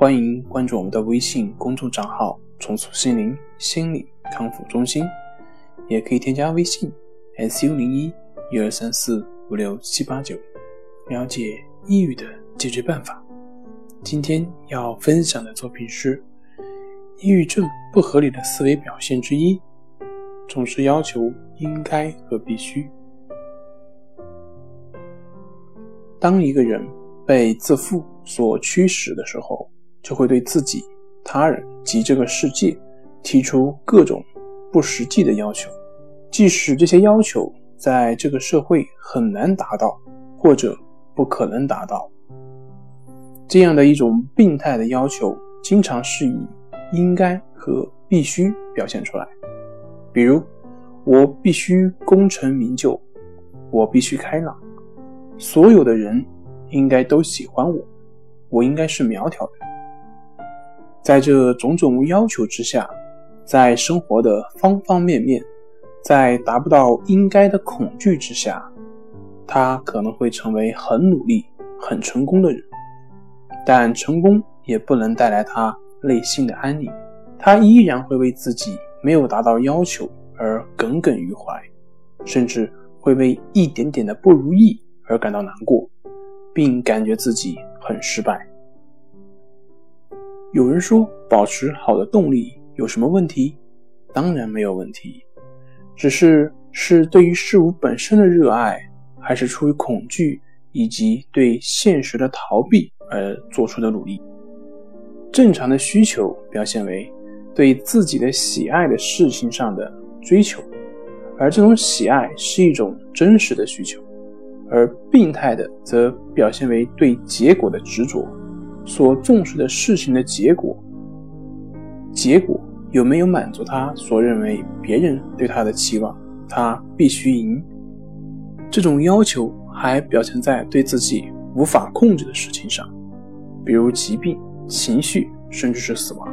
欢迎关注我们的微信公众账号“重塑心灵心理康复中心”，也可以添加微信 “su 零一一二三四五六七八九”，了解抑郁的解决办法。今天要分享的作品是：抑郁症不合理的思维表现之一，总是要求应该和必须。当一个人被自负所驱使的时候，就会对自己、他人及这个世界提出各种不实际的要求，即使这些要求在这个社会很难达到，或者不可能达到。这样的一种病态的要求，经常是以应该和必须表现出来。比如，我必须功成名就，我必须开朗，所有的人应该都喜欢我，我应该是苗条的。在这种种要求之下，在生活的方方面面，在达不到应该的恐惧之下，他可能会成为很努力、很成功的人。但成功也不能带来他内心的安宁，他依然会为自己没有达到要求而耿耿于怀，甚至会为一点点的不如意而感到难过，并感觉自己很失败。有人说，保持好的动力有什么问题？当然没有问题，只是是对于事物本身的热爱，还是出于恐惧以及对现实的逃避而做出的努力。正常的需求表现为对自己的喜爱的事情上的追求，而这种喜爱是一种真实的需求；而病态的则表现为对结果的执着。所重视的事情的结果，结果有没有满足他所认为别人对他的期望？他必须赢。这种要求还表现在对自己无法控制的事情上，比如疾病、情绪，甚至是死亡。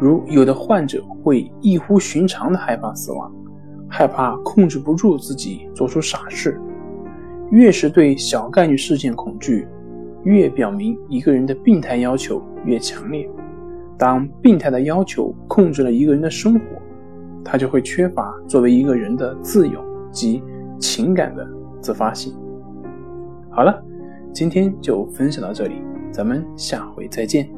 如有的患者会异乎寻常的害怕死亡，害怕控制不住自己做出傻事。越是对小概率事件恐惧。越表明一个人的病态要求越强烈。当病态的要求控制了一个人的生活，他就会缺乏作为一个人的自由及情感的自发性。好了，今天就分享到这里，咱们下回再见。